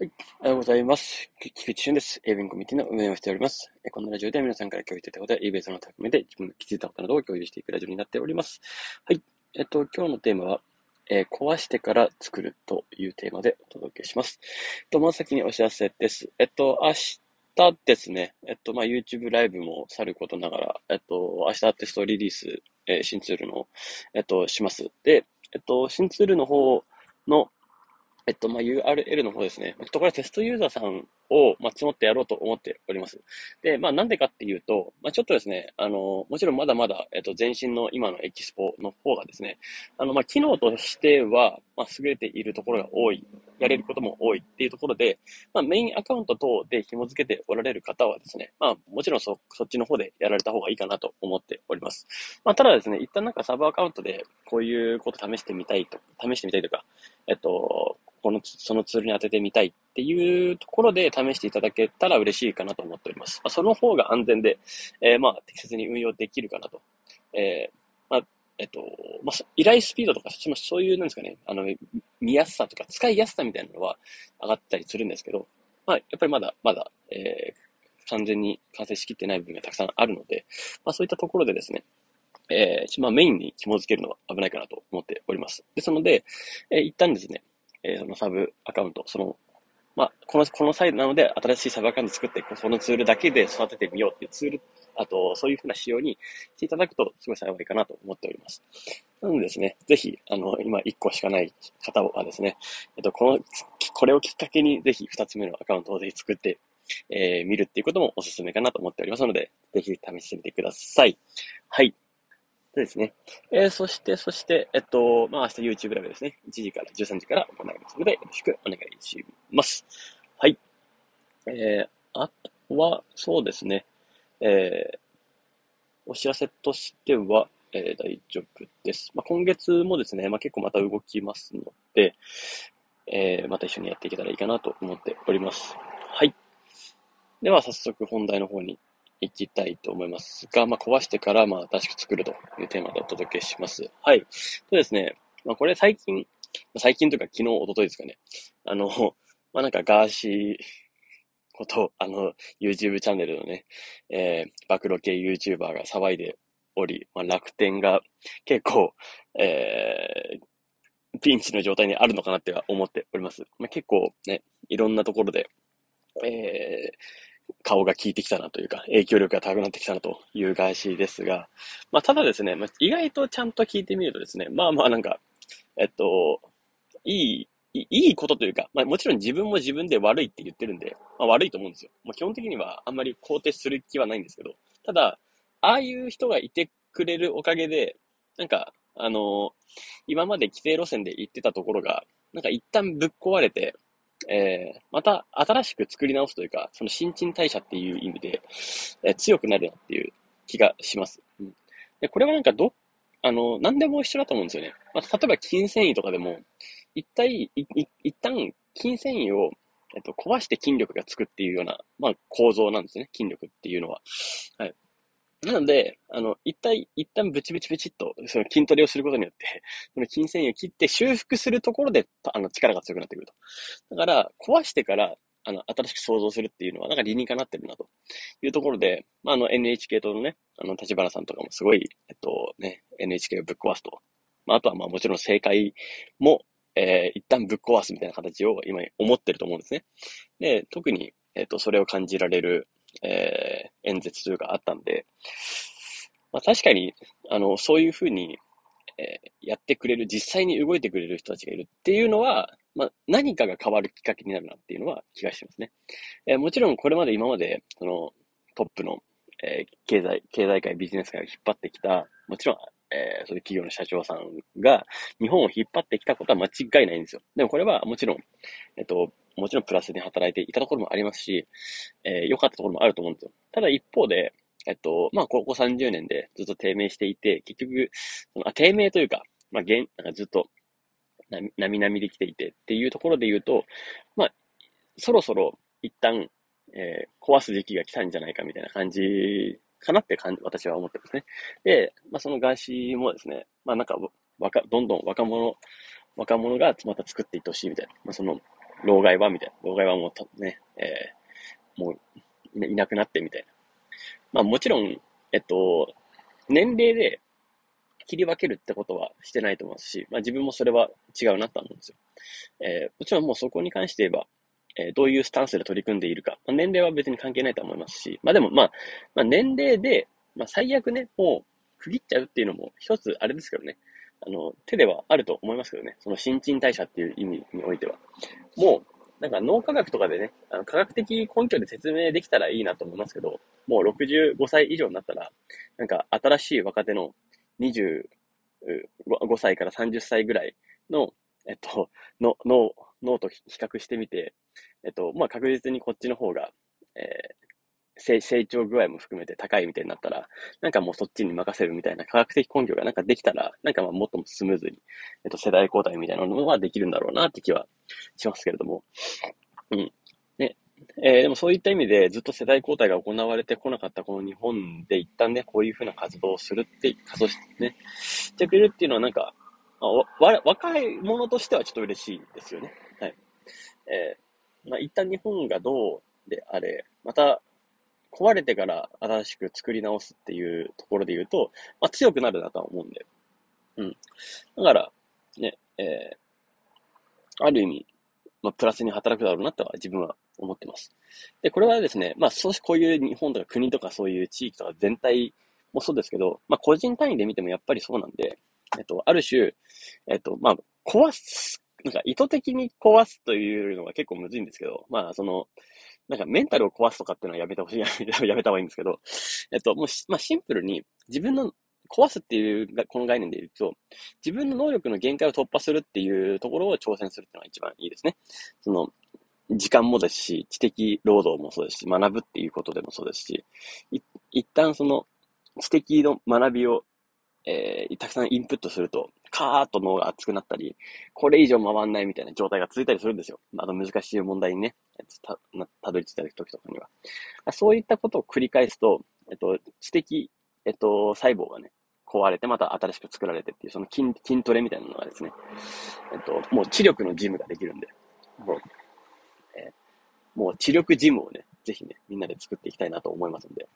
はい。おはようございます。菊池俊です。英文コミュニティの運営をしております。このラジオでは皆さんから共有していたことや eBay の高めで自分が気づいたことなどを共有していくラジオになっております。はい。えっと、今日のテーマは、えー、壊してから作るというテーマでお届けします。えっと、まず先にお知らせです。えっと、明日ですね、えっと、まあ、YouTube ライブもさることながら、えっと、明日テストリリース、えー、新ツールの、えっと、します。で、えっと、新ツールの方の、えっと、まあ、URL の方ですね。ちょっとこれテストユーザーさんを、まあ、募ってやろうと思っております。で、まあ、なんでかっていうと、まあ、ちょっとですね、あの、もちろんまだまだ、えっと、前身の今のエキスポの方がですね、あの、まあ、機能としては、まあ、優れているところが多い、やれることも多いっていうところで、まあ、メインアカウント等で紐付けておられる方はですね、まあ、もちろんそ、そっちの方でやられた方がいいかなと思っております。まあ、ただですね、一旦なんかサーバーアカウントでこういうこと試してみたいと、試してみたいとか、えっと、この、そのツールに当ててみたいっていうところで試していただけたら嬉しいかなと思っております。まあ、その方が安全で、えー、まあ、適切に運用できるかなと。えー、まあ、えっと、まあ、依頼スピードとか、そういう、なんですかね、あの、見やすさとか、使いやすさみたいなのは上がったりするんですけど、まあ、やっぱりまだ、まだ、えー、完全に完成しきってない部分がたくさんあるので、まあ、そういったところでですね、えー、まあ、メインに紐付けるのは危ないかなと思っております。ですので、えー、一旦ですね、えー、そのサブアカウント、その、まあ、この、この際なので、新しいサブアカウント作って、そのツールだけで育ててみようっていうツール、あと、そういうふうな仕様にしていただくと、すごい幸いかなと思っております。なのでですね、ぜひ、あの、今1個しかない方はですね、えっと、この、これをきっかけに、ぜひ2つ目のアカウントをぜひ作って、えー、見るっていうこともおすすめかなと思っておりますので、ぜひ試してみてください。はい。でですね。えー、そして、そして、えっと、まあ、明日 YouTube ライブですね。1時から13時から行いますので、よろしくお願いします。はい。えー、あとは、そうですね。えー、お知らせとしては、えー、大丈夫です。まあ、今月もですね、まあ、結構また動きますので、えー、また一緒にやっていけたらいいかなと思っております。はい。では、早速本題の方にいきたいと思いますが、まあ、壊してから、まあ、新しく作るというテーマでお届けします。はい。そうですね。まあ、これ最近、最近というか昨日、一昨日ですかね。あの、まあ、なんかガーシーこと、あの、YouTube チャンネルのね、えー、暴露系 YouTuber が騒いでおり、まあ、楽天が結構、えー、ピンチの状態にあるのかなっては思っております。まあ、結構ね、いろんなところで、えー、顔が効いてきたなというか、影響力が高くなってきたなという返しですが、まあ、ただですね、まあ、意外とちゃんと聞いてみるとですね、まあまあなんか、えっと、いい、いいことというか、まあもちろん自分も自分で悪いって言ってるんで、まあ悪いと思うんですよ。まあ基本的にはあんまり肯定する気はないんですけど、ただ、ああいう人がいてくれるおかげで、なんか、あの今まで規定路線で行ってたところが、なんか一旦ぶっ壊れて、えー、また新しく作り直すというか、その新陳代謝っていう意味で、えー、強くなるなっていう気がします。うん、でこれはなんかど、あの、何でも一緒だと思うんですよね。まあ、例えば筋繊維とかでも、一体、いい一旦筋繊維を、えっと、壊して筋力がつくっていうような、まあ、構造なんですね。筋力っていうのは。はい。なので、あの、一体、一旦ブチブチブチっと、その筋トレをすることによって、その筋繊維を切って修復するところで、あの、力が強くなってくると。だから、壊してから、あの、新しく想像するっていうのは、なんか理にかなってるな、というところで、まあ、あの、NHK 党のね、あの、立花さんとかもすごい、えっと、ね、NHK をぶっ壊すと。まあ、あとは、まあ、もちろん正解も、えー、一旦ぶっ壊すみたいな形を今思ってると思うんですね。で、特に、えっと、それを感じられる、えー、演説というかあったんで、まあ、確かに、あの、そういうふうに、えー、やってくれる、実際に動いてくれる人たちがいるっていうのは、まあ、何かが変わるきっかけになるなっていうのは気がしますね。えー、もちろんこれまで今まで、その、トップの、えー、経済、経済界、ビジネス界を引っ張ってきた、もちろん、えー、そういう企業の社長さんが日本を引っ張ってきたことは間違いないんですよ。でもこれはもちろん、えっと、もちろんプラスに働いていたところもありますし、えー、良かったところもあると思うんですよ。ただ一方で、えっと、まあ、ここ30年でずっと低迷していて、結局、そのあ低迷というか、まあ、現、なんかずっと、な、なみなみできていてっていうところで言うと、まあ、そろそろ一旦、えー、壊す時期が来たんじゃないかみたいな感じかなって感じ、私は思ってますね。で、まあ、そのガーシーもですね、まあ、なんか、若、どんどん若者、若者がまた作っていってほしいみたいな、まあ、その、老害はみたいな。老害はもう、ね、えー、もういなくなってみたいな。まあもちろん、えっと、年齢で切り分けるってことはしてないと思いますし、まあ自分もそれは違うなと思うんですよ。えー、もちろんもうそこに関して言えば、えー、どういうスタンスで取り組んでいるか。まあ、年齢は別に関係ないと思いますし、まあでもまあ、まあ年齢で、まあ最悪ね、もう区切っちゃうっていうのも一つあれですけどね。あの、手ではあると思いますけどね。その新陳代謝っていう意味においては。もう、なんか脳科学とかでね、あの科学的根拠で説明できたらいいなと思いますけど、もう65歳以上になったら、なんか新しい若手の25歳から30歳ぐらいの、えっと、の脳、脳と比較してみて、えっと、まあ、確実にこっちの方が、えー、成長具合も含めて高いみたいになったら、なんかもうそっちに任せるみたいな科学的根拠がなんかできたら、なんかまあもっともスムーズに、えっと、世代交代みたいなのはできるんだろうなって気はしますけれども。うん。ね。えー、でもそういった意味でずっと世代交代が行われてこなかったこの日本で一旦ね、こういうふうな活動をするって、活動してね、してくれるっていうのはなんか、まあ、わ若い者としてはちょっと嬉しいですよね。はい。えー、まあ一旦日本がどうであれ、また壊れてから新しく作り直すっていうところで言うと、まあ強くなるなとは思うんで。うん。だから、ね、えー、ある意味、まあ、プラスに働くだろうなとは自分は思ってます。で、これはですね、まあ、少しこういう日本とか国とかそういう地域とか全体もそうですけど、まあ、個人単位で見てもやっぱりそうなんで、えっと、ある種、えっと、まあ、壊す、なんか意図的に壊すというのが結構むずいんですけど、まあ、その、なんかメンタルを壊すとかっていうのはやめてほしい、やめた方がいいんですけど、えっと、もうまあ、シンプルに自分の壊すっていうこの概念で言うと、自分の能力の限界を突破するっていうところを挑戦するっていうのが一番いいですね。その、時間もですし、知的労働もそうですし、学ぶっていうことでもそうですし、一旦その知的の学びを、えー、たくさんインプットすると、カーッと脳が熱くなったり、これ以上回んないみたいな状態が続いたりするんですよ。あの難しい問題にね、た、たどり着いた時とかには。そういったことを繰り返すと、えっと、知的、えっと、細胞がね、壊れてまた新しく作られてっていう、その筋筋トレみたいなのがですね、えっと、もう知力のジムができるんで、もう、えー、もう知力ジムをね、ぜひね、みんなで作っていきたいなと思いますので、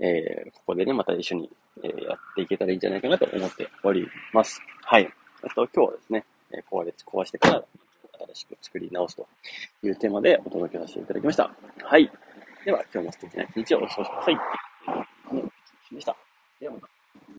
えー、ここでね、また一緒に、えー、やっていけたらいいんじゃないかなと思っております。はい。えっと、今日はですね、え壊れ、壊してから新しく作り直すというテーマでお届けさせていただきました。はい。では、今日も素敵な一日をお過ごしください。でし。た。